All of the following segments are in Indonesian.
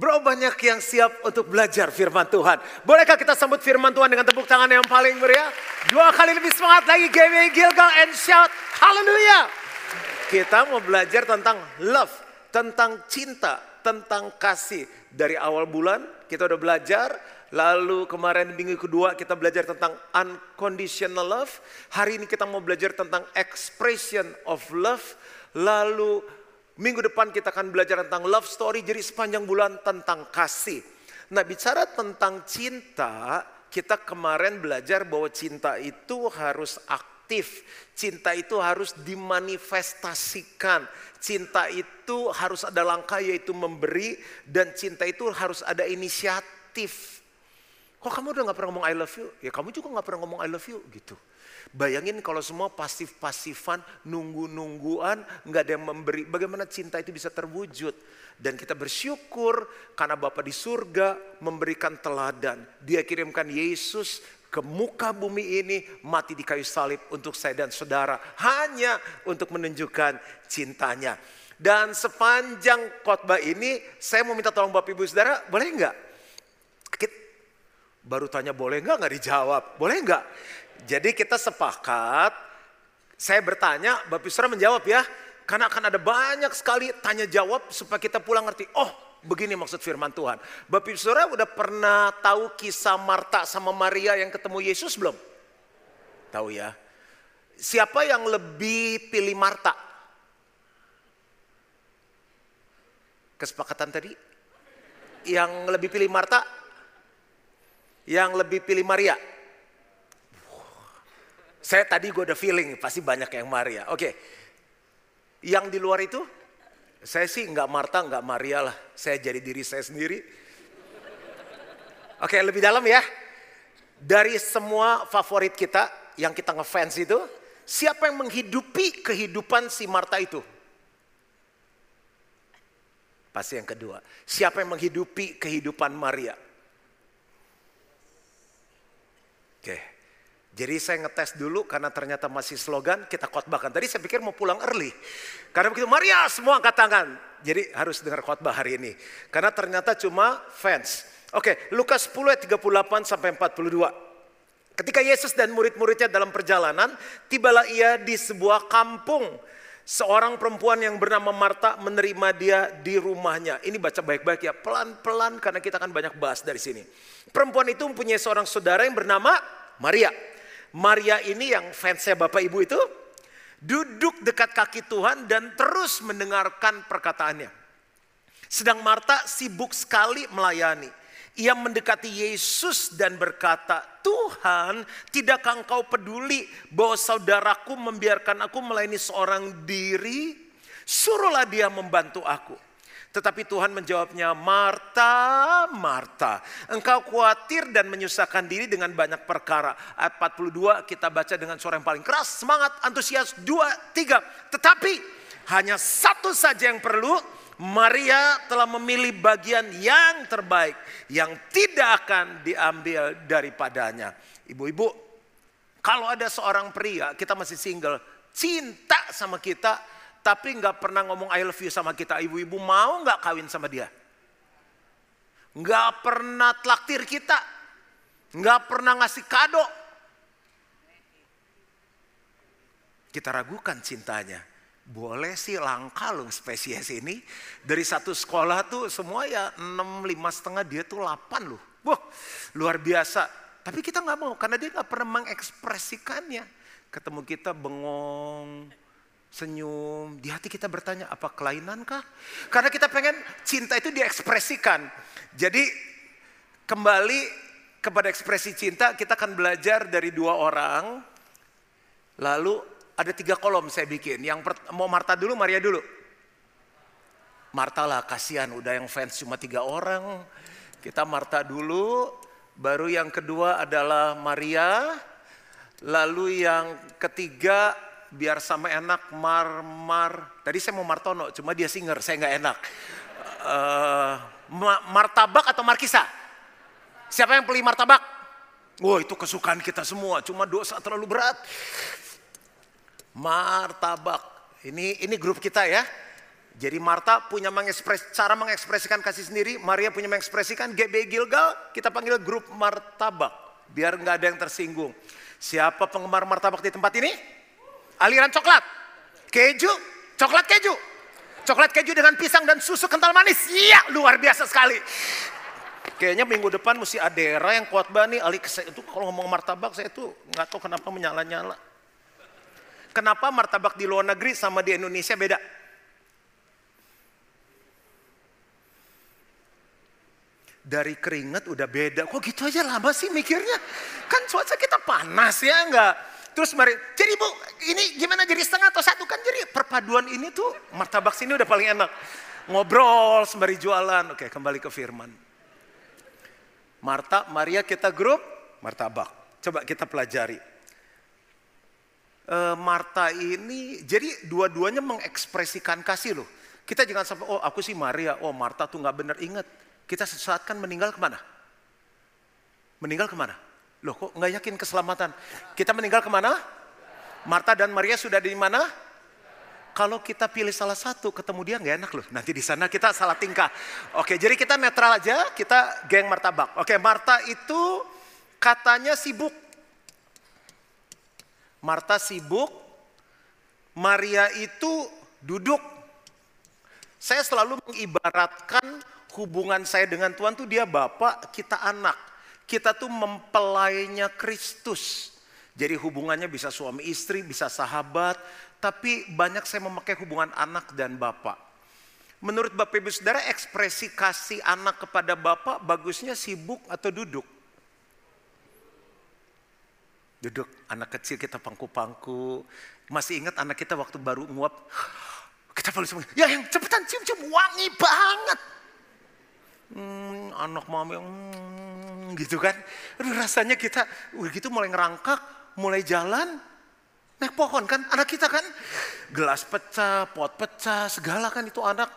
Bro banyak yang siap untuk belajar firman Tuhan. Bolehkah kita sambut firman Tuhan dengan tepuk tangan yang paling meriah? Dua kali lebih semangat lagi. Give Gilgal and shout hallelujah. Kita mau belajar tentang love, tentang cinta, tentang kasih. Dari awal bulan kita udah belajar. Lalu kemarin minggu kedua kita belajar tentang unconditional love. Hari ini kita mau belajar tentang expression of love. Lalu Minggu depan kita akan belajar tentang love story, jadi sepanjang bulan tentang kasih. Nah bicara tentang cinta, kita kemarin belajar bahwa cinta itu harus aktif. Cinta itu harus dimanifestasikan. Cinta itu harus ada langkah yaitu memberi. Dan cinta itu harus ada inisiatif. Kok kamu udah gak pernah ngomong I love you? Ya kamu juga gak pernah ngomong I love you gitu. Bayangin kalau semua pasif-pasifan, nunggu-nungguan, nggak ada yang memberi. Bagaimana cinta itu bisa terwujud? Dan kita bersyukur karena Bapa di surga memberikan teladan. Dia kirimkan Yesus ke muka bumi ini mati di kayu salib untuk saya dan saudara. Hanya untuk menunjukkan cintanya. Dan sepanjang khotbah ini saya mau minta tolong Bapak Ibu Saudara, boleh nggak? Baru tanya boleh nggak, nggak dijawab. Boleh nggak? Jadi kita sepakat, saya bertanya, Bapak Saudara menjawab ya. Karena akan ada banyak sekali tanya jawab supaya kita pulang ngerti. Oh begini maksud firman Tuhan. Bapak Saudara udah pernah tahu kisah Marta sama Maria yang ketemu Yesus belum? Tahu ya. Siapa yang lebih pilih Marta? Kesepakatan tadi? Yang lebih pilih Marta? Yang lebih pilih Maria? Saya tadi gue udah feeling pasti banyak yang Maria. Oke, yang di luar itu saya sih nggak Marta nggak Maria lah. Saya jadi diri saya sendiri. Oke lebih dalam ya. Dari semua favorit kita yang kita ngefans itu, siapa yang menghidupi kehidupan si Marta itu? Pasti yang kedua. Siapa yang menghidupi kehidupan Maria? Oke. Jadi saya ngetes dulu karena ternyata masih slogan kita khotbahkan. Tadi saya pikir mau pulang early. Karena begitu Maria semua angkat tangan. Jadi harus dengar khotbah hari ini. Karena ternyata cuma fans. Oke, Lukas 10 ayat 38 sampai 42. Ketika Yesus dan murid-muridnya dalam perjalanan, tibalah ia di sebuah kampung. Seorang perempuan yang bernama Marta menerima dia di rumahnya. Ini baca baik-baik ya, pelan-pelan karena kita akan banyak bahas dari sini. Perempuan itu mempunyai seorang saudara yang bernama Maria. Maria ini yang fansnya Bapak Ibu itu duduk dekat kaki Tuhan dan terus mendengarkan perkataannya. Sedang Marta sibuk sekali melayani. Ia mendekati Yesus dan berkata, Tuhan tidakkah engkau peduli bahwa saudaraku membiarkan aku melayani seorang diri? Suruhlah dia membantu aku. Tetapi Tuhan menjawabnya, Marta, Marta, engkau khawatir dan menyusahkan diri dengan banyak perkara. Ayat 42 kita baca dengan suara yang paling keras, semangat, antusias, dua, tiga. Tetapi hanya satu saja yang perlu, Maria telah memilih bagian yang terbaik, yang tidak akan diambil daripadanya. Ibu-ibu, kalau ada seorang pria, kita masih single, cinta sama kita, tapi nggak pernah ngomong I love you sama kita. Ibu-ibu mau nggak kawin sama dia? Nggak pernah traktir kita. Nggak pernah ngasih kado. Kita ragukan cintanya. Boleh sih langka loh spesies ini. Dari satu sekolah tuh semua ya 6, 5 setengah dia tuh 8 loh. Wah luar biasa. Tapi kita nggak mau karena dia nggak pernah mengekspresikannya. Ketemu kita bengong, senyum, di hati kita bertanya, apa kelainan kah? Karena kita pengen cinta itu diekspresikan. Jadi kembali kepada ekspresi cinta, kita akan belajar dari dua orang. Lalu ada tiga kolom saya bikin. Yang mau Marta dulu, Maria dulu. Marta lah, kasihan udah yang fans cuma tiga orang. Kita Marta dulu, baru yang kedua adalah Maria. Lalu yang ketiga biar sama enak mar mar tadi saya mau martono cuma dia singer saya nggak enak uh, martabak atau markisa siapa yang beli martabak Wah itu kesukaan kita semua cuma dosa terlalu berat martabak ini ini grup kita ya Jadi Marta punya mengekspres, cara mengekspresikan kasih sendiri, Maria punya mengekspresikan GB Gilgal, kita panggil grup martabak. Biar nggak ada yang tersinggung. Siapa penggemar martabak di tempat ini? Aliran coklat, keju, coklat keju. Coklat keju dengan pisang dan susu kental manis. Iya, luar biasa sekali. Kayaknya minggu depan mesti Adera yang kuat nih. Ali saya itu kalau ngomong martabak saya itu nggak tahu kenapa menyala-nyala. Kenapa martabak di luar negeri sama di Indonesia beda? dari keringat udah beda. Kok gitu aja lama sih mikirnya? Kan cuaca kita panas ya enggak? Terus mari, jadi bu ini gimana jadi setengah atau satu kan jadi perpaduan ini tuh martabak sini udah paling enak. Ngobrol sembari jualan. Oke kembali ke firman. Marta, Maria kita grup martabak. Coba kita pelajari. E, Marta ini, jadi dua-duanya mengekspresikan kasih loh. Kita jangan sampai, oh aku sih Maria, oh Marta tuh nggak benar. Ingat, kita sesaat kan meninggal ke mana? Meninggal ke mana? Loh kok nggak yakin keselamatan? Kita meninggal ke mana? Marta dan Maria sudah di mana? Kalau kita pilih salah satu, ketemu dia nggak enak loh. Nanti di sana kita salah tingkah. Oke, jadi kita netral aja, kita geng martabak. Oke, Marta itu katanya sibuk. Marta sibuk, Maria itu duduk. Saya selalu mengibaratkan hubungan saya dengan Tuhan tuh dia bapak, kita anak. Kita tuh mempelainya Kristus. Jadi hubungannya bisa suami istri, bisa sahabat, tapi banyak saya memakai hubungan anak dan bapak. Menurut Bapak Ibu Saudara, ekspresi kasih anak kepada bapak bagusnya sibuk atau duduk? Duduk, anak kecil kita pangku-pangku. Masih ingat anak kita waktu baru nguap, kita paling ya yang cepetan cium-cium wangi banget hmm, anak mami hmm, gitu kan. Aduh rasanya kita udah gitu mulai ngerangkak, mulai jalan, naik pohon kan anak kita kan. Gelas pecah, pot pecah, segala kan itu anak.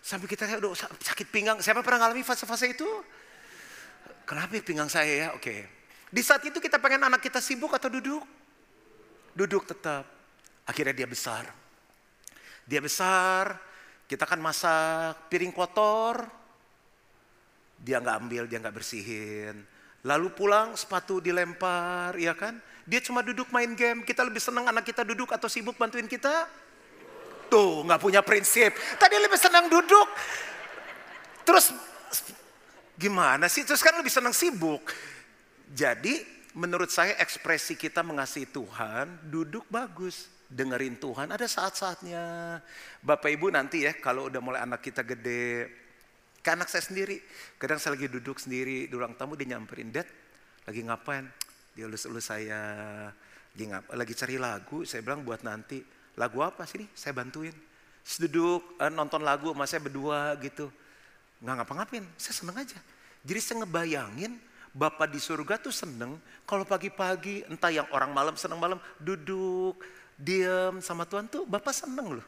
Sampai kita udah sakit pinggang. Siapa pernah ngalami fase-fase itu? Kenapa pinggang saya ya? Oke. Di saat itu kita pengen anak kita sibuk atau duduk? Duduk tetap. Akhirnya dia besar. Dia besar, kita kan masak piring kotor, dia nggak ambil, dia nggak bersihin. Lalu pulang sepatu dilempar, ya kan? Dia cuma duduk main game. Kita lebih senang anak kita duduk atau sibuk bantuin kita? Tuh nggak punya prinsip. Tadi lebih senang duduk. Terus gimana sih? Terus kan lebih senang sibuk. Jadi menurut saya ekspresi kita mengasihi Tuhan, duduk bagus. Dengerin Tuhan, ada saat-saatnya. Bapak Ibu nanti ya kalau udah mulai anak kita gede, ke anak saya sendiri. Kadang saya lagi duduk sendiri di ruang tamu dia nyamperin, Dad lagi ngapain? Dia elus-elus saya, lagi, ngap, lagi cari lagu, saya bilang buat nanti. Lagu apa sih nih? Saya bantuin. Terus duduk uh, nonton lagu sama saya berdua gitu. Nggak ngapa-ngapain, saya seneng aja. Jadi saya ngebayangin Bapak di surga tuh seneng kalau pagi-pagi entah yang orang malam seneng malam duduk, diam sama Tuhan tuh Bapak seneng loh.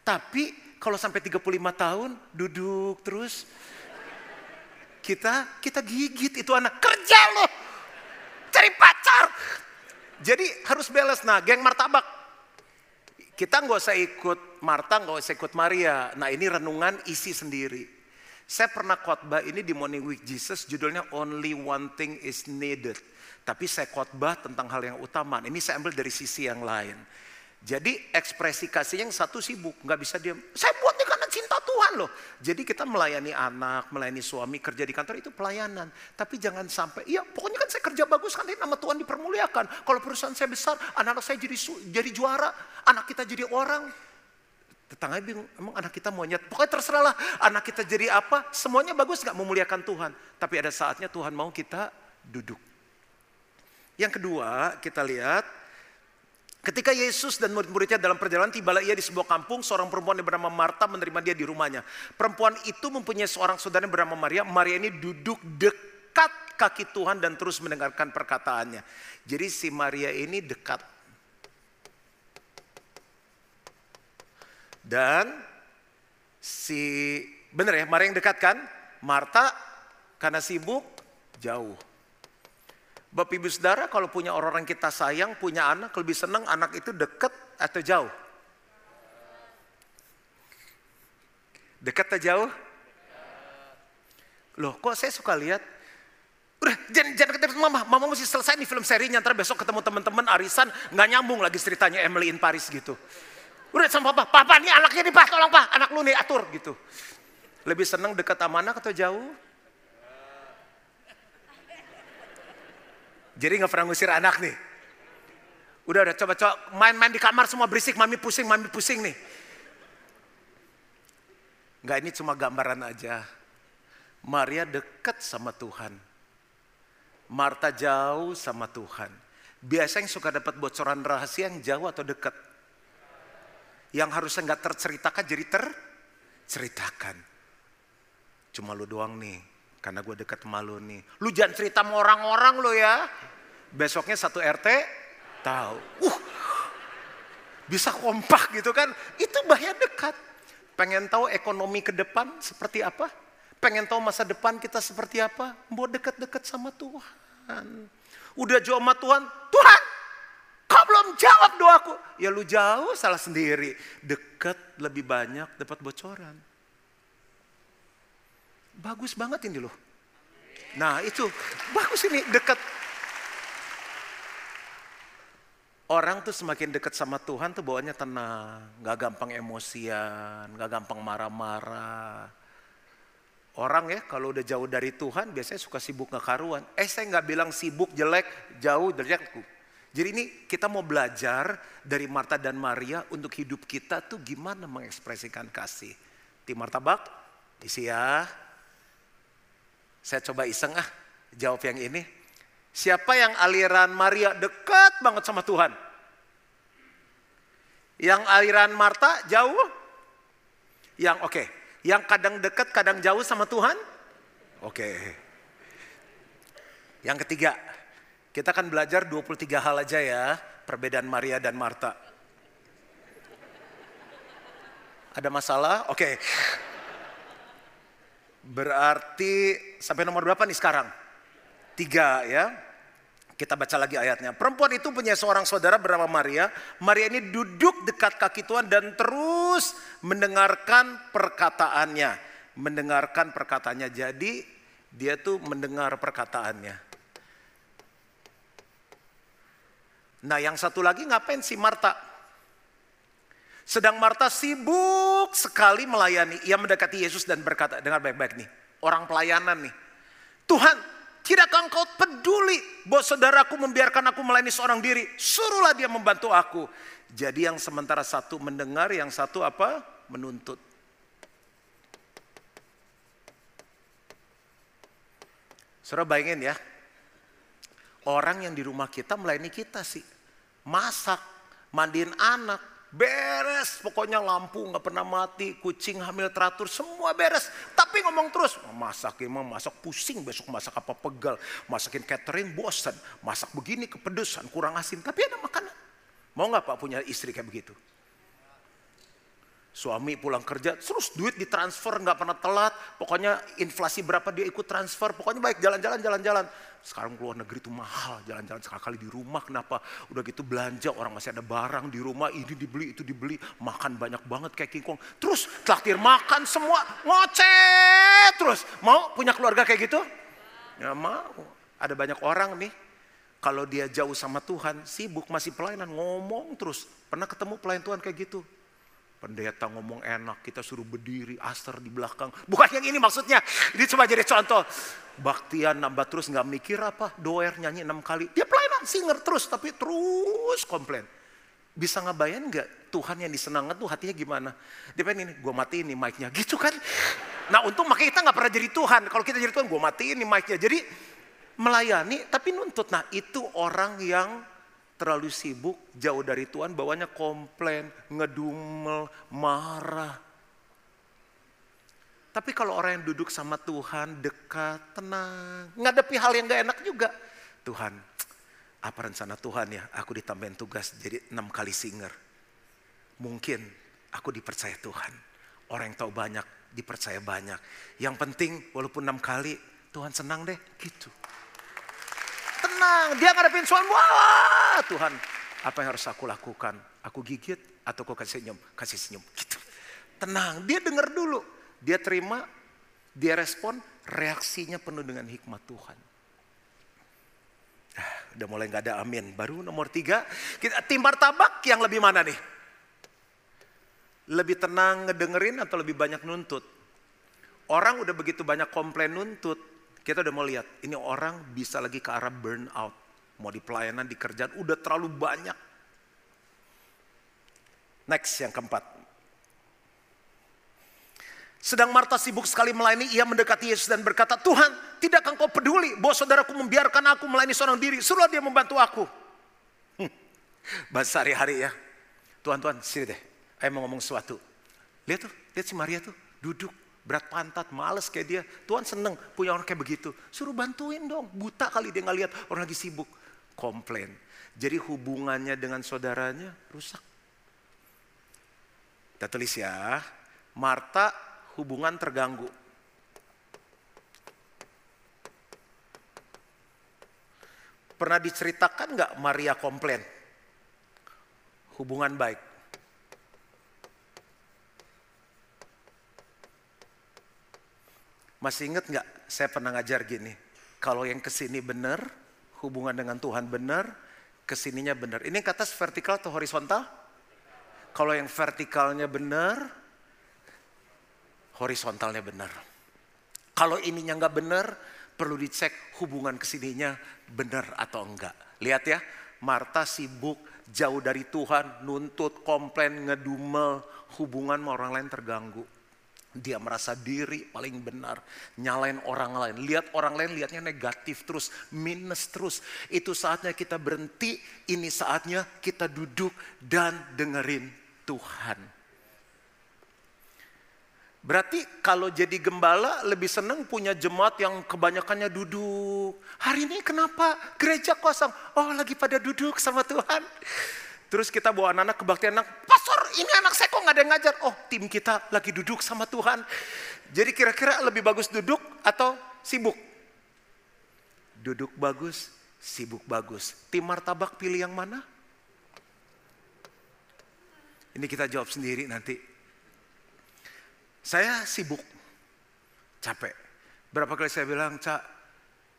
Tapi kalau sampai 35 tahun duduk terus. Kita kita gigit itu anak kerja loh cari pacar. Jadi harus balance nah geng martabak. Kita nggak usah ikut Marta nggak usah ikut Maria. Nah ini renungan isi sendiri. Saya pernah khotbah ini di Morning Week Jesus judulnya Only One Thing Is Needed. Tapi saya khotbah tentang hal yang utama. Ini saya ambil dari sisi yang lain jadi ekspresi kasih yang satu sibuk, nggak bisa diam. Saya buat ini karena cinta Tuhan loh. Jadi kita melayani anak, melayani suami, kerja di kantor itu pelayanan. Tapi jangan sampai, iya pokoknya kan saya kerja bagus kan nama Tuhan dipermuliakan. Kalau perusahaan saya besar, anak-anak saya jadi jadi juara, anak kita jadi orang. Tetangga bingung, emang anak kita monyet. Pokoknya terserahlah anak kita jadi apa, semuanya bagus nggak memuliakan Tuhan. Tapi ada saatnya Tuhan mau kita duduk. Yang kedua kita lihat Ketika Yesus dan murid-muridnya dalam perjalanan tibalah ia di sebuah kampung, seorang perempuan yang bernama Marta menerima dia di rumahnya. Perempuan itu mempunyai seorang saudara yang bernama Maria. Maria ini duduk dekat kaki Tuhan dan terus mendengarkan perkataannya. Jadi si Maria ini dekat. Dan si benar ya, Maria yang dekat kan? Marta karena sibuk jauh. Bapak ibu saudara kalau punya orang-orang kita sayang, punya anak, lebih senang anak itu dekat atau jauh? Dekat atau jauh? Loh kok saya suka lihat Udah jangan, jangan ketemu mama, mama mesti selesai nih film serinya, ntar besok ketemu teman-teman arisan, nggak nyambung lagi ceritanya Emily in Paris gitu. Udah sama papa, papa nih anaknya nih pak, tolong pak, anak lu nih atur gitu. Lebih seneng dekat sama anak atau jauh? Jadi nggak pernah ngusir anak nih. Udah udah coba coba main-main di kamar semua berisik, mami pusing, mami pusing nih. Enggak ini cuma gambaran aja. Maria dekat sama Tuhan. Marta jauh sama Tuhan. Biasanya suka dapat bocoran rahasia yang jauh atau dekat. Yang harusnya nggak terceritakan jadi terceritakan. Cuma lu doang nih, karena gue dekat sama lu nih. Lu jangan cerita sama orang-orang lo ya. Besoknya satu RT tahu. Uh, bisa kompak gitu kan. Itu bahaya dekat. Pengen tahu ekonomi ke depan seperti apa? Pengen tahu masa depan kita seperti apa? Mau dekat-dekat sama Tuhan. Udah jauh sama Tuhan, Tuhan kau belum jawab doaku. Ya lu jauh salah sendiri. Dekat lebih banyak dapat bocoran. Bagus banget ini loh. Nah itu, bagus ini dekat. Orang tuh semakin dekat sama Tuhan tuh bawaannya tenang, gak gampang emosian, gak gampang marah-marah. Orang ya kalau udah jauh dari Tuhan biasanya suka sibuk gak karuan. Eh saya gak bilang sibuk jelek, jauh dari aku. Jadi ini kita mau belajar dari Marta dan Maria untuk hidup kita tuh gimana mengekspresikan kasih. Tim martabak, isi ya. Saya coba iseng ah, jawab yang ini. Siapa yang aliran Maria dekat banget sama Tuhan? Yang aliran Marta jauh? Yang oke, okay. yang kadang dekat, kadang jauh sama Tuhan? Oke. Okay. Yang ketiga, kita akan belajar 23 hal aja ya, perbedaan Maria dan Marta. Ada masalah? Oke. Okay. Berarti sampai nomor berapa nih sekarang? Tiga ya. Kita baca lagi ayatnya. Perempuan itu punya seorang saudara bernama Maria. Maria ini duduk dekat kaki Tuhan dan terus mendengarkan perkataannya. Mendengarkan perkataannya. Jadi dia tuh mendengar perkataannya. Nah yang satu lagi ngapain si Marta? Sedang Marta sibuk sekali melayani. Ia mendekati Yesus dan berkata, dengar baik-baik nih. Orang pelayanan nih. Tuhan, Tidakkah engkau peduli bahwa saudaraku membiarkan aku melayani seorang diri? Suruhlah dia membantu aku. Jadi yang sementara satu mendengar, yang satu apa? Menuntut. Saudara bayangin ya. Orang yang di rumah kita melayani kita sih. Masak, mandiin anak, Beres, pokoknya lampu nggak pernah mati, kucing hamil teratur, semua beres. Tapi ngomong terus, masak emang masak pusing, besok masak apa pegal, masakin catering bosan, masak begini kepedesan, kurang asin, tapi ada makanan. Mau nggak pak punya istri kayak begitu? Suami pulang kerja, terus duit ditransfer nggak pernah telat. Pokoknya inflasi berapa dia ikut transfer. Pokoknya baik jalan-jalan, jalan-jalan. Sekarang keluar negeri itu mahal, jalan-jalan sekali di rumah. Kenapa? Udah gitu belanja, orang masih ada barang di rumah. Ini dibeli, itu dibeli. Makan banyak banget kayak King Kong. Terus traktir makan semua, ngoceh terus. Mau punya keluarga kayak gitu? Ya mau. Ada banyak orang nih, kalau dia jauh sama Tuhan, sibuk masih pelayanan, ngomong terus. Pernah ketemu pelayan Tuhan kayak gitu? Pendeta ngomong enak, kita suruh berdiri, aster di belakang. Bukan yang ini maksudnya, ini cuma jadi contoh. Baktian nambah terus nggak mikir apa, doer nyanyi enam kali. Dia pelayanan, singer terus, tapi terus komplain. Bisa ngebayang nggak Tuhan yang disenangan tuh hatinya gimana? Dia pengen ini, gue matiin nih mic-nya. Gitu kan. Nah untung makanya kita nggak pernah jadi Tuhan. Kalau kita jadi Tuhan, gue matiin nih mic-nya. Jadi melayani tapi nuntut. Nah itu orang yang terlalu sibuk, jauh dari Tuhan, bawanya komplain, ngedumel, marah. Tapi kalau orang yang duduk sama Tuhan, dekat, tenang, ngadepi hal yang gak enak juga. Tuhan, apa rencana Tuhan ya? Aku ditambahin tugas jadi enam kali singer. Mungkin aku dipercaya Tuhan. Orang yang tahu banyak, dipercaya banyak. Yang penting walaupun enam kali, Tuhan senang deh, gitu tenang. Dia ngadepin suami, wah Tuhan apa yang harus aku lakukan? Aku gigit atau kau kasih senyum? Kasih senyum. Gitu. Tenang, dia dengar dulu. dia terima, dia respon, reaksinya penuh dengan hikmat Tuhan. Ah, udah mulai nggak ada amin. Baru nomor tiga, kita, tim martabak yang lebih mana nih? Lebih tenang ngedengerin atau lebih banyak nuntut? Orang udah begitu banyak komplain nuntut, kita udah mau lihat, ini orang bisa lagi ke arah burnout. Mau di pelayanan, di kerjaan, udah terlalu banyak. Next yang keempat. Sedang Marta sibuk sekali melayani, ia mendekati Yesus dan berkata, Tuhan, tidakkah engkau peduli bahwa saudaraku membiarkan aku melayani seorang diri, suruh dia membantu aku. Hmm. Bahasa sehari-hari ya. Tuhan, Tuhan, sini deh, saya mau ngomong sesuatu. Lihat tuh, lihat si Maria tuh, duduk, berat pantat, males kayak dia. Tuhan seneng punya orang kayak begitu. Suruh bantuin dong, buta kali dia nggak lihat orang lagi sibuk. Komplain. Jadi hubungannya dengan saudaranya rusak. Kita tulis ya, Marta hubungan terganggu. Pernah diceritakan nggak Maria komplain? Hubungan baik. Masih inget nggak saya pernah ngajar gini. Kalau yang ke sini benar, hubungan dengan Tuhan benar, ke sininya benar. Ini kata vertikal atau horizontal? Kalau yang vertikalnya benar, horizontalnya benar. Kalau ininya nggak benar, perlu dicek hubungan ke sininya benar atau enggak. Lihat ya, Marta sibuk jauh dari Tuhan, nuntut, komplain, ngedumel, hubungan sama orang lain terganggu. Dia merasa diri paling benar, nyalain orang lain. Lihat orang lain lihatnya negatif terus, minus terus. Itu saatnya kita berhenti, ini saatnya kita duduk dan dengerin Tuhan. Berarti kalau jadi gembala lebih senang punya jemaat yang kebanyakannya duduk. Hari ini kenapa gereja kosong? Oh lagi pada duduk sama Tuhan. Terus kita bawa anak-anak kebaktian anak, pastor ini anak saya kok nggak ada yang ngajar. Oh tim kita lagi duduk sama Tuhan. Jadi kira-kira lebih bagus duduk atau sibuk? Duduk bagus, sibuk bagus. Tim martabak pilih yang mana? Ini kita jawab sendiri nanti. Saya sibuk, capek. Berapa kali saya bilang, Cak,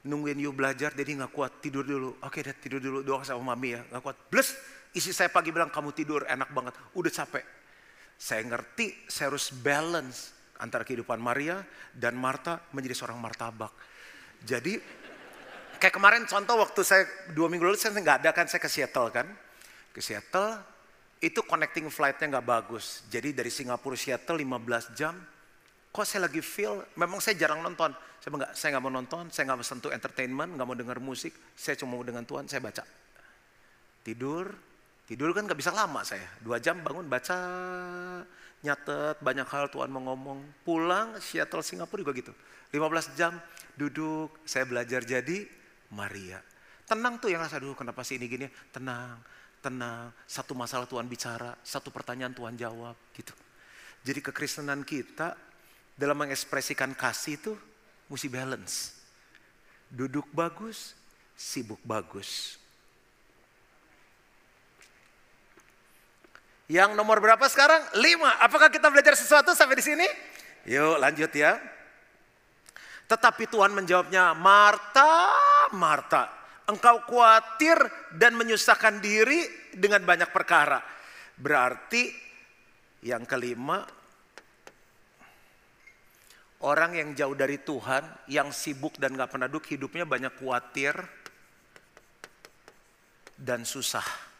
nungguin you belajar jadi nggak kuat, tidur dulu. Oke deh, tidur dulu, doa sama mami ya, nggak kuat. Plus, isi saya pagi bilang, kamu tidur, enak banget. Udah capek. Saya ngerti, saya harus balance antara kehidupan Maria dan Marta menjadi seorang martabak. Jadi, kayak kemarin contoh waktu saya dua minggu lalu saya nggak ada kan, saya ke Seattle kan. Ke Seattle, itu connecting flightnya nggak bagus. Jadi dari Singapura Seattle 15 jam, kok saya lagi feel, memang saya jarang nonton. Saya nggak, saya mau nonton, saya nggak mau sentuh entertainment, nggak mau dengar musik. Saya cuma mau dengan Tuhan, saya baca. Tidur, tidur kan nggak bisa lama saya. Dua jam bangun baca, nyatet banyak hal Tuhan mau ngomong. Pulang Seattle Singapura juga gitu. 15 jam duduk, saya belajar jadi Maria. Tenang tuh yang rasa dulu kenapa sih ini gini, tenang tenang, satu masalah Tuhan bicara, satu pertanyaan Tuhan jawab gitu. Jadi kekristenan kita dalam mengekspresikan kasih itu mesti balance. Duduk bagus, sibuk bagus. Yang nomor berapa sekarang? Lima. Apakah kita belajar sesuatu sampai di sini? Yuk lanjut ya. Tetapi Tuhan menjawabnya, Marta, Marta engkau khawatir dan menyusahkan diri dengan banyak perkara. Berarti yang kelima, orang yang jauh dari Tuhan, yang sibuk dan gak pernah duduk, hidupnya banyak khawatir dan susah.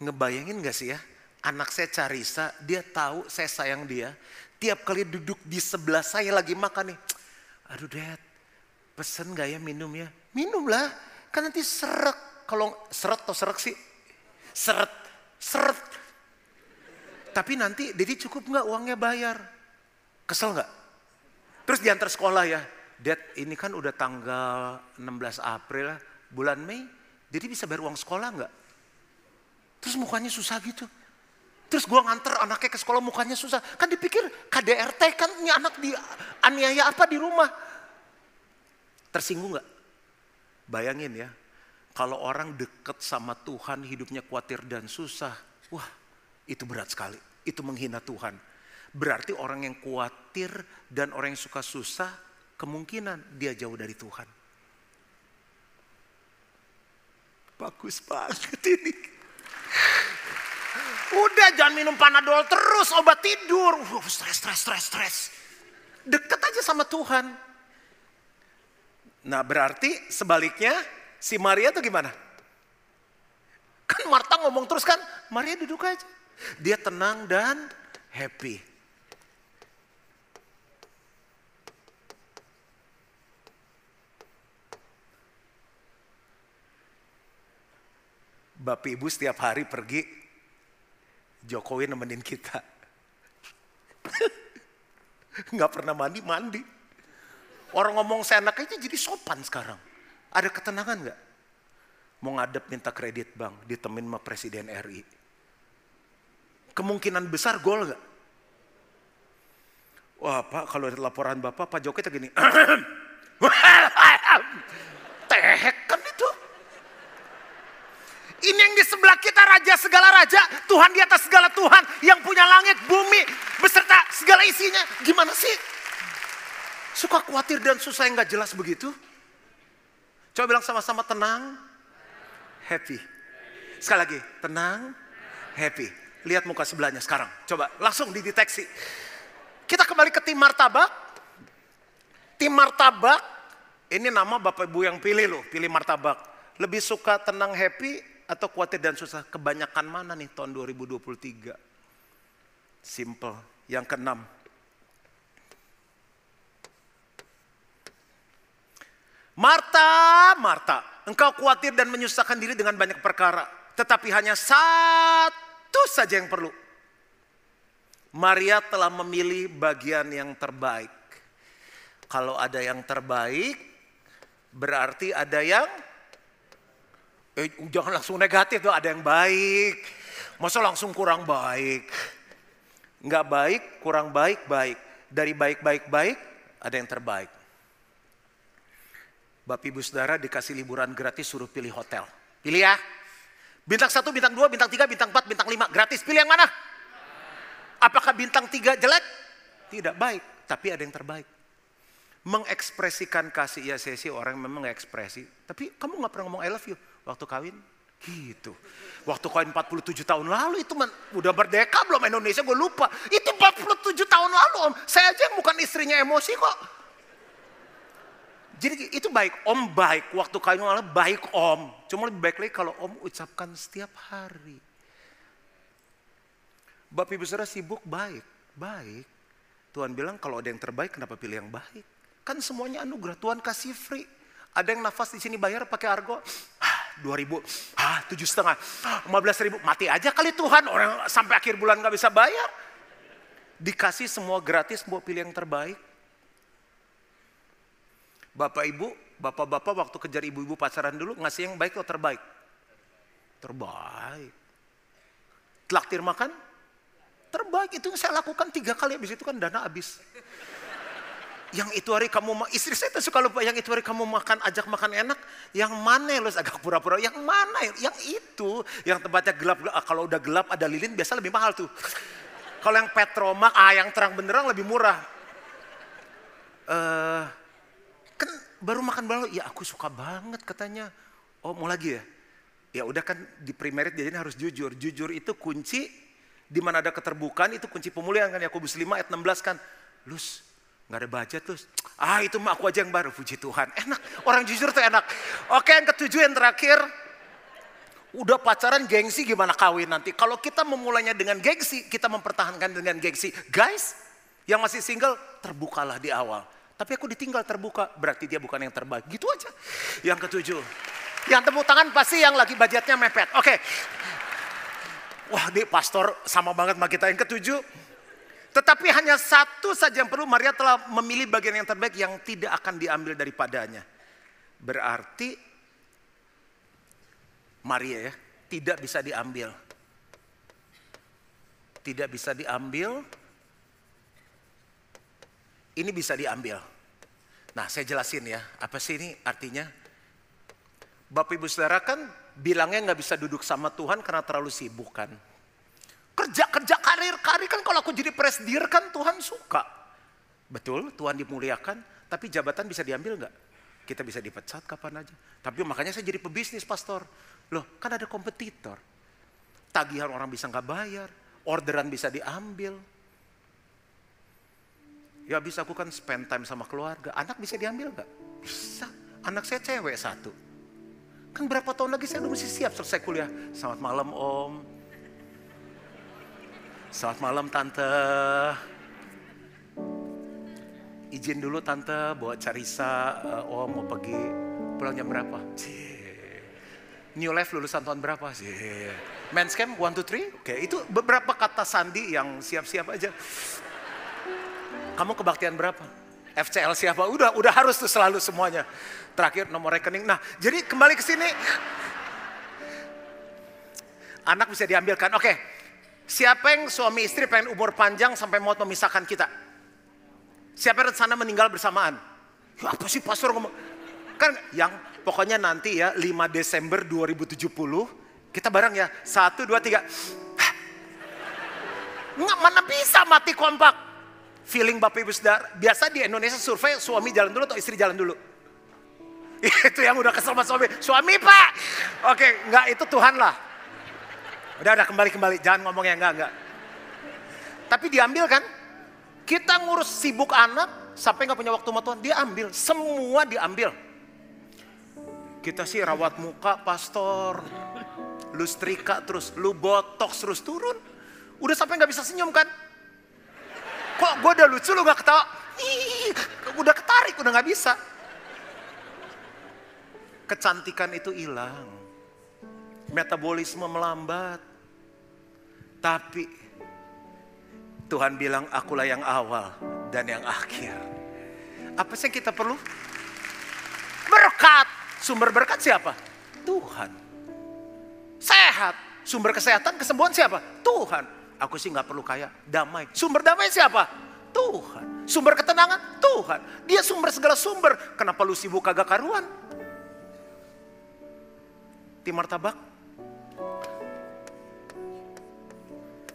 Ngebayangin gak sih ya, anak saya Carisa, dia tahu saya sayang dia. Tiap kali duduk di sebelah saya lagi makan nih, aduh dad, Pesen gak ya minum ya? Minum lah. Kan nanti seret. Kalau seret atau serak sih? Seret. Seret. Tapi nanti Dedi cukup nggak uangnya bayar? Kesel nggak? Terus diantar sekolah ya. Dad ini kan udah tanggal 16 April bulan Mei. Jadi bisa bayar uang sekolah nggak? Terus mukanya susah gitu. Terus gua nganter anaknya ke sekolah mukanya susah. Kan dipikir KDRT kan ini anak di aniaya apa di rumah. Tersinggung gak? Bayangin ya, kalau orang deket sama Tuhan hidupnya khawatir dan susah, wah itu berat sekali. Itu menghina Tuhan. Berarti orang yang khawatir dan orang yang suka susah, kemungkinan dia jauh dari Tuhan. Bagus banget ini. Udah jangan minum panadol terus, obat tidur. Uh, stres, stres, stres, stres. Deket aja sama Tuhan. Nah berarti sebaliknya si Maria tuh gimana? Kan Marta ngomong terus kan, Maria duduk aja. Dia tenang dan happy. Bapak Ibu setiap hari pergi, Jokowi nemenin kita. Nggak pernah mandi, mandi. Orang ngomong seenak aja jadi sopan sekarang. Ada ketenangan nggak? Mau ngadep minta kredit bang, ditemin sama Presiden RI. Kemungkinan besar gol nggak? Wah Pak, kalau ada laporan Bapak, Pak Jokowi tuh gini. Tehek. Ini yang di sebelah kita raja segala raja, Tuhan di atas segala Tuhan yang punya langit, bumi beserta segala isinya. Gimana sih? Suka khawatir dan susah yang gak jelas begitu? Coba bilang sama-sama tenang, happy. Sekali lagi, tenang, happy. Lihat muka sebelahnya sekarang. Coba langsung dideteksi. Kita kembali ke tim martabak. Tim martabak, ini nama Bapak Ibu yang pilih loh, pilih martabak. Lebih suka tenang happy atau khawatir dan susah? Kebanyakan mana nih tahun 2023? Simple. Yang keenam. Marta, Marta, engkau khawatir dan menyusahkan diri dengan banyak perkara. Tetapi hanya satu saja yang perlu. Maria telah memilih bagian yang terbaik. Kalau ada yang terbaik, berarti ada yang eh, jangan langsung negatif tuh, ada yang baik. Masa langsung kurang baik? Enggak baik, kurang baik, baik. Dari baik, baik, ada yang terbaik. Bapak Ibu Saudara dikasih liburan gratis suruh pilih hotel. Pilih ya. Bintang satu, bintang dua, bintang tiga, bintang empat, bintang lima, gratis. Pilih yang mana? Apakah bintang tiga jelek? Tidak baik, tapi ada yang terbaik. Mengekspresikan kasih, ya sih orang memang ekspresi. Tapi kamu gak pernah ngomong I love you waktu kawin? Gitu. Waktu kawin 47 tahun lalu itu man, udah merdeka belum Indonesia gue lupa. Itu 47 tahun lalu om. Saya aja yang bukan istrinya emosi kok. Jadi itu baik, om baik. Waktu kawin lalu baik om. Cuma lebih baik lagi kalau om ucapkan setiap hari. Bapak ibu saudara sibuk baik, baik. Tuhan bilang kalau ada yang terbaik kenapa pilih yang baik? Kan semuanya anugerah, Tuhan kasih free. Ada yang nafas di sini bayar pakai argo, dua ribu, ah tujuh setengah, lima belas ribu, mati aja kali Tuhan orang sampai akhir bulan nggak bisa bayar. Dikasih semua gratis, mau pilih yang terbaik. Bapak ibu, bapak-bapak waktu kejar ibu-ibu pacaran dulu ngasih yang baik atau terbaik? Terbaik. Traktir makan? Terbaik itu yang saya lakukan tiga kali habis itu kan dana habis. Yang itu hari kamu istri saya tuh suka lupa yang itu hari kamu makan ajak makan enak, yang mana lu agak pura-pura, yang mana? Yang itu, yang tempatnya gelap, ah, kalau udah gelap ada lilin biasa lebih mahal tuh. Kalau yang petromak, ah yang terang benderang lebih murah. Uh, kan baru makan baru, ya aku suka banget katanya. Oh mau lagi ya? Ya udah kan di primerit jadi harus jujur. Jujur itu kunci di mana ada keterbukaan itu kunci pemulihan kan Yakobus 5 ayat 16 kan. Lus, nggak ada budget lus. Ah itu mah aku aja yang baru, puji Tuhan. Enak, orang jujur tuh enak. Oke yang ketujuh yang terakhir. Udah pacaran gengsi gimana kawin nanti. Kalau kita memulainya dengan gengsi, kita mempertahankan dengan gengsi. Guys, yang masih single, terbukalah di awal. Tapi aku ditinggal terbuka, berarti dia bukan yang terbaik. Gitu aja. Yang ketujuh. Yang tepuk tangan pasti yang lagi budgetnya mepet. Oke. Wah ini pastor sama banget sama kita. Yang ketujuh, tetapi hanya satu saja yang perlu. Maria telah memilih bagian yang terbaik yang tidak akan diambil daripadanya. Berarti Maria ya, tidak bisa diambil. Tidak bisa diambil. Ini bisa diambil. Nah saya jelasin ya, apa sih ini artinya? Bapak ibu saudara kan bilangnya nggak bisa duduk sama Tuhan karena terlalu sibuk kan. Kerja, kerja, karir, karir kan kalau aku jadi presidir kan Tuhan suka. Betul, Tuhan dimuliakan, tapi jabatan bisa diambil nggak? Kita bisa dipecat kapan aja. Tapi makanya saya jadi pebisnis pastor. Loh, kan ada kompetitor. Tagihan orang bisa nggak bayar, orderan bisa diambil. Ya bisa aku kan spend time sama keluarga. Anak bisa diambil nggak? Bisa. Anak saya cewek satu. Kan berapa tahun lagi saya udah mesti siap selesai kuliah. Selamat malam om. Selamat malam tante. Izin dulu tante bawa Carisa, uh, om mau pergi. Pulang jam berapa? Cie. New Life lulusan tahun berapa sih? Men's Camp 1, 2, 3? Oke, itu beberapa kata sandi yang siap-siap aja. Kamu kebaktian berapa? FCL siapa? Udah, udah harus tuh selalu semuanya. Terakhir nomor rekening. Nah, jadi kembali ke sini. Anak bisa diambilkan. Oke, siapa yang suami istri pengen umur panjang sampai mau memisahkan kita? Siapa yang sana meninggal bersamaan? Ya apa sih pastor ngomong? Kan yang pokoknya nanti ya 5 Desember 2070 kita bareng ya. Satu, dua, tiga. Nggak, mana bisa mati kompak? Feeling Bapak Ibu Saudara. Biasa di Indonesia survei suami jalan dulu atau istri jalan dulu? itu yang udah kesel sama suami. Suami pak. Oke, nggak itu Tuhan lah. Udah, udah kembali-kembali. Jangan ngomong yang enggak, enggak. Tapi diambil kan? Kita ngurus sibuk anak sampai nggak punya waktu sama Tuhan. Dia ambil. Semua diambil. Kita sih rawat muka pastor. Lu setrika terus, lu botox terus turun. Udah sampai nggak bisa senyum kan? Kok gue udah lucu lu gak ketawa? Ih, udah ketarik, udah gak bisa. Kecantikan itu hilang. Metabolisme melambat. Tapi Tuhan bilang akulah yang awal dan yang akhir. Apa sih yang kita perlu? Berkat. Sumber berkat siapa? Tuhan. Sehat. Sumber kesehatan, kesembuhan siapa? Tuhan. Aku sih nggak perlu kaya, damai. Sumber damai siapa? Tuhan. Sumber ketenangan? Tuhan. Dia sumber segala sumber. Kenapa lu sibuk kagak karuan? Timar tabak?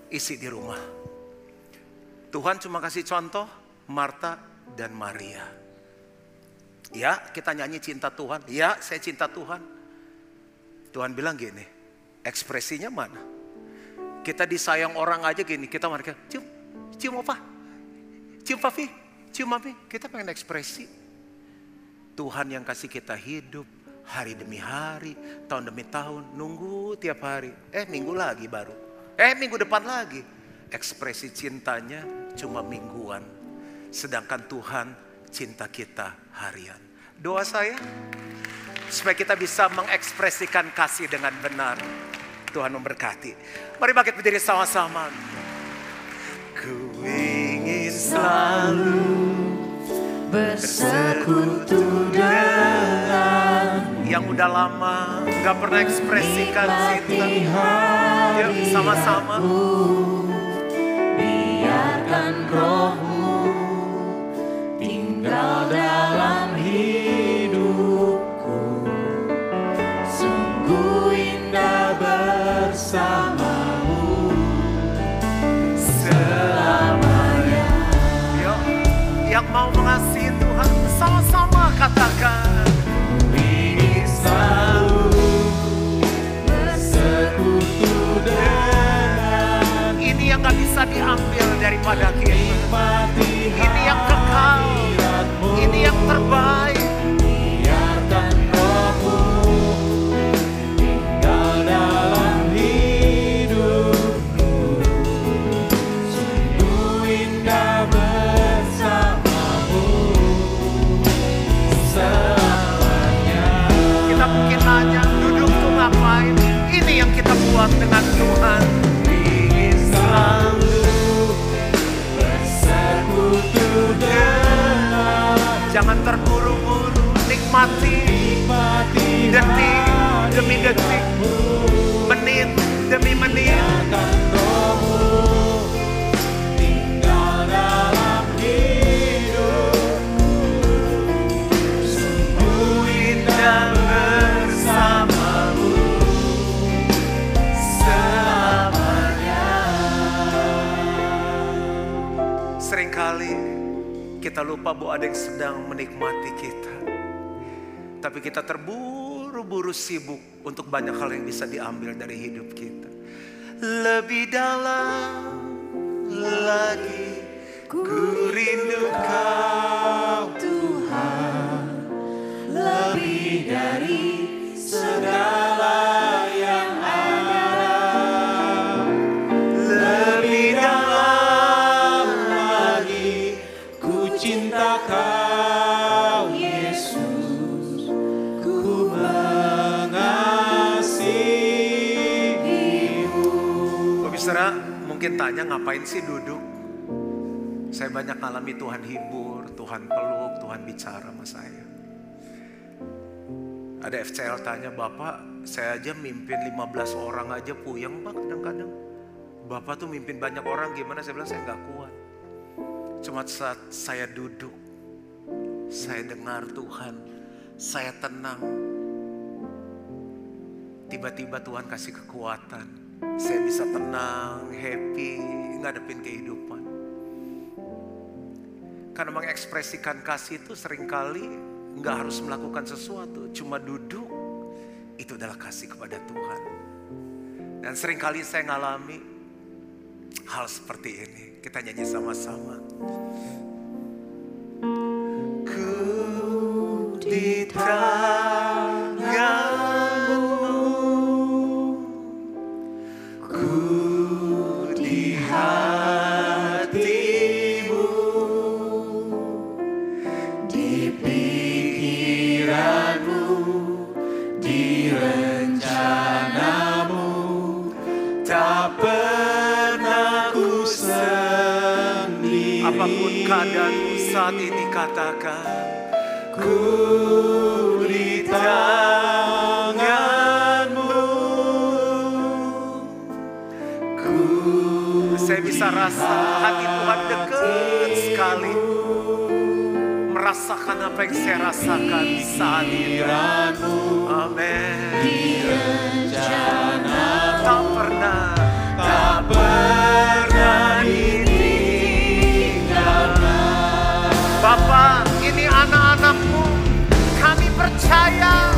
Isi di rumah. Tuhan cuma kasih contoh Marta dan Maria. Ya, kita nyanyi cinta Tuhan. Ya, saya cinta Tuhan. Tuhan bilang gini, ekspresinya mana? Kita disayang orang aja gini, kita mereka cium, cium apa? Cium papi, cium mami. Kita pengen ekspresi. Tuhan yang kasih kita hidup hari demi hari, tahun demi tahun, nunggu tiap hari. Eh minggu lagi baru. Eh minggu depan lagi. Ekspresi cintanya cuma mingguan. Sedangkan Tuhan cinta kita harian. Doa saya supaya kita bisa mengekspresikan kasih dengan benar. Tuhan memberkati. Mari bangkit berdiri sama-sama. Ku ingin selalu bersekutu dengan yang udah lama nggak pernah ekspresikan cinta. Yuk sama-sama. Diambil daripada Jangan terburu-buru, nikmati. Nikmati detik demi detik, menit demi menit. Lupa bahwa ada yang sedang menikmati kita. Tapi kita terburu-buru sibuk untuk banyak hal yang bisa diambil dari hidup kita. Lebih dalam lagi ku rindu kau Tuhan lebih dari segala mungkin tanya ngapain sih duduk? Saya banyak alami Tuhan hibur, Tuhan peluk, Tuhan bicara sama saya. Ada FCL tanya, Bapak saya aja mimpin 15 orang aja puyeng Pak kadang-kadang. Bapak tuh mimpin banyak orang gimana? Saya bilang saya nggak kuat. Cuma saat saya duduk, saya dengar Tuhan, saya tenang. Tiba-tiba Tuhan kasih kekuatan. Saya bisa tenang, happy, ngadepin kehidupan. Karena mengekspresikan kasih itu sering kali nggak harus melakukan sesuatu, cuma duduk itu adalah kasih kepada Tuhan. Dan sering kali saya ngalami hal seperti ini. Kita nyanyi sama-sama. Ku di saat ini katakan, ku di tanganmu. Ku saya bisa rasa hati Tuhan dekat sekali. Merasakan apa yang saya rasakan saat ini. Amin. Tak pernah, tak pernah kami percaya.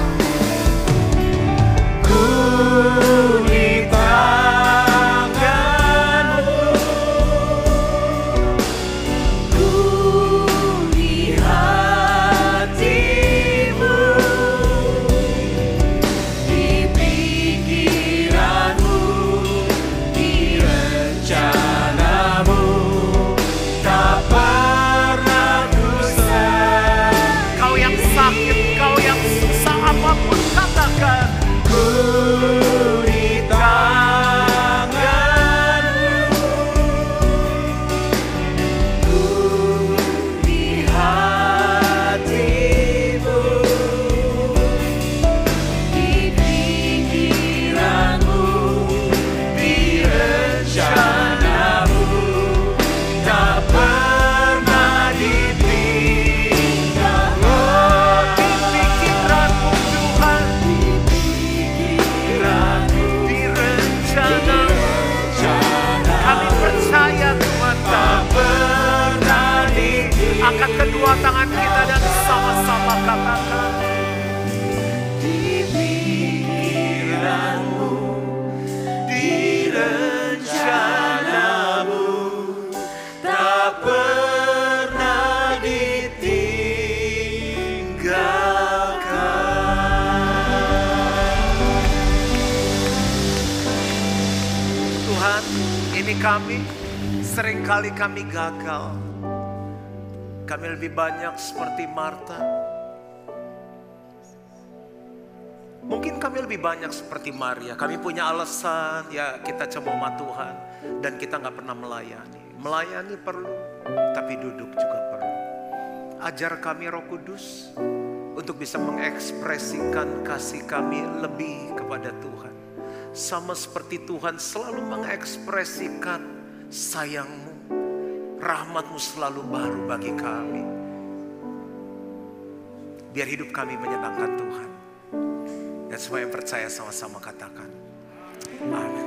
Kami, sering kali kami gagal. Kami lebih banyak seperti Marta. Mungkin kami lebih banyak seperti Maria. Kami punya alasan, ya kita cemoma Tuhan. Dan kita nggak pernah melayani. Melayani perlu, tapi duduk juga perlu. Ajar kami roh kudus untuk bisa mengekspresikan kasih kami lebih kepada Tuhan. Sama seperti Tuhan selalu mengekspresikan sayangmu. Rahmatmu selalu baru bagi kami. Biar hidup kami menyenangkan Tuhan. Dan semua yang percaya sama-sama katakan. Amin.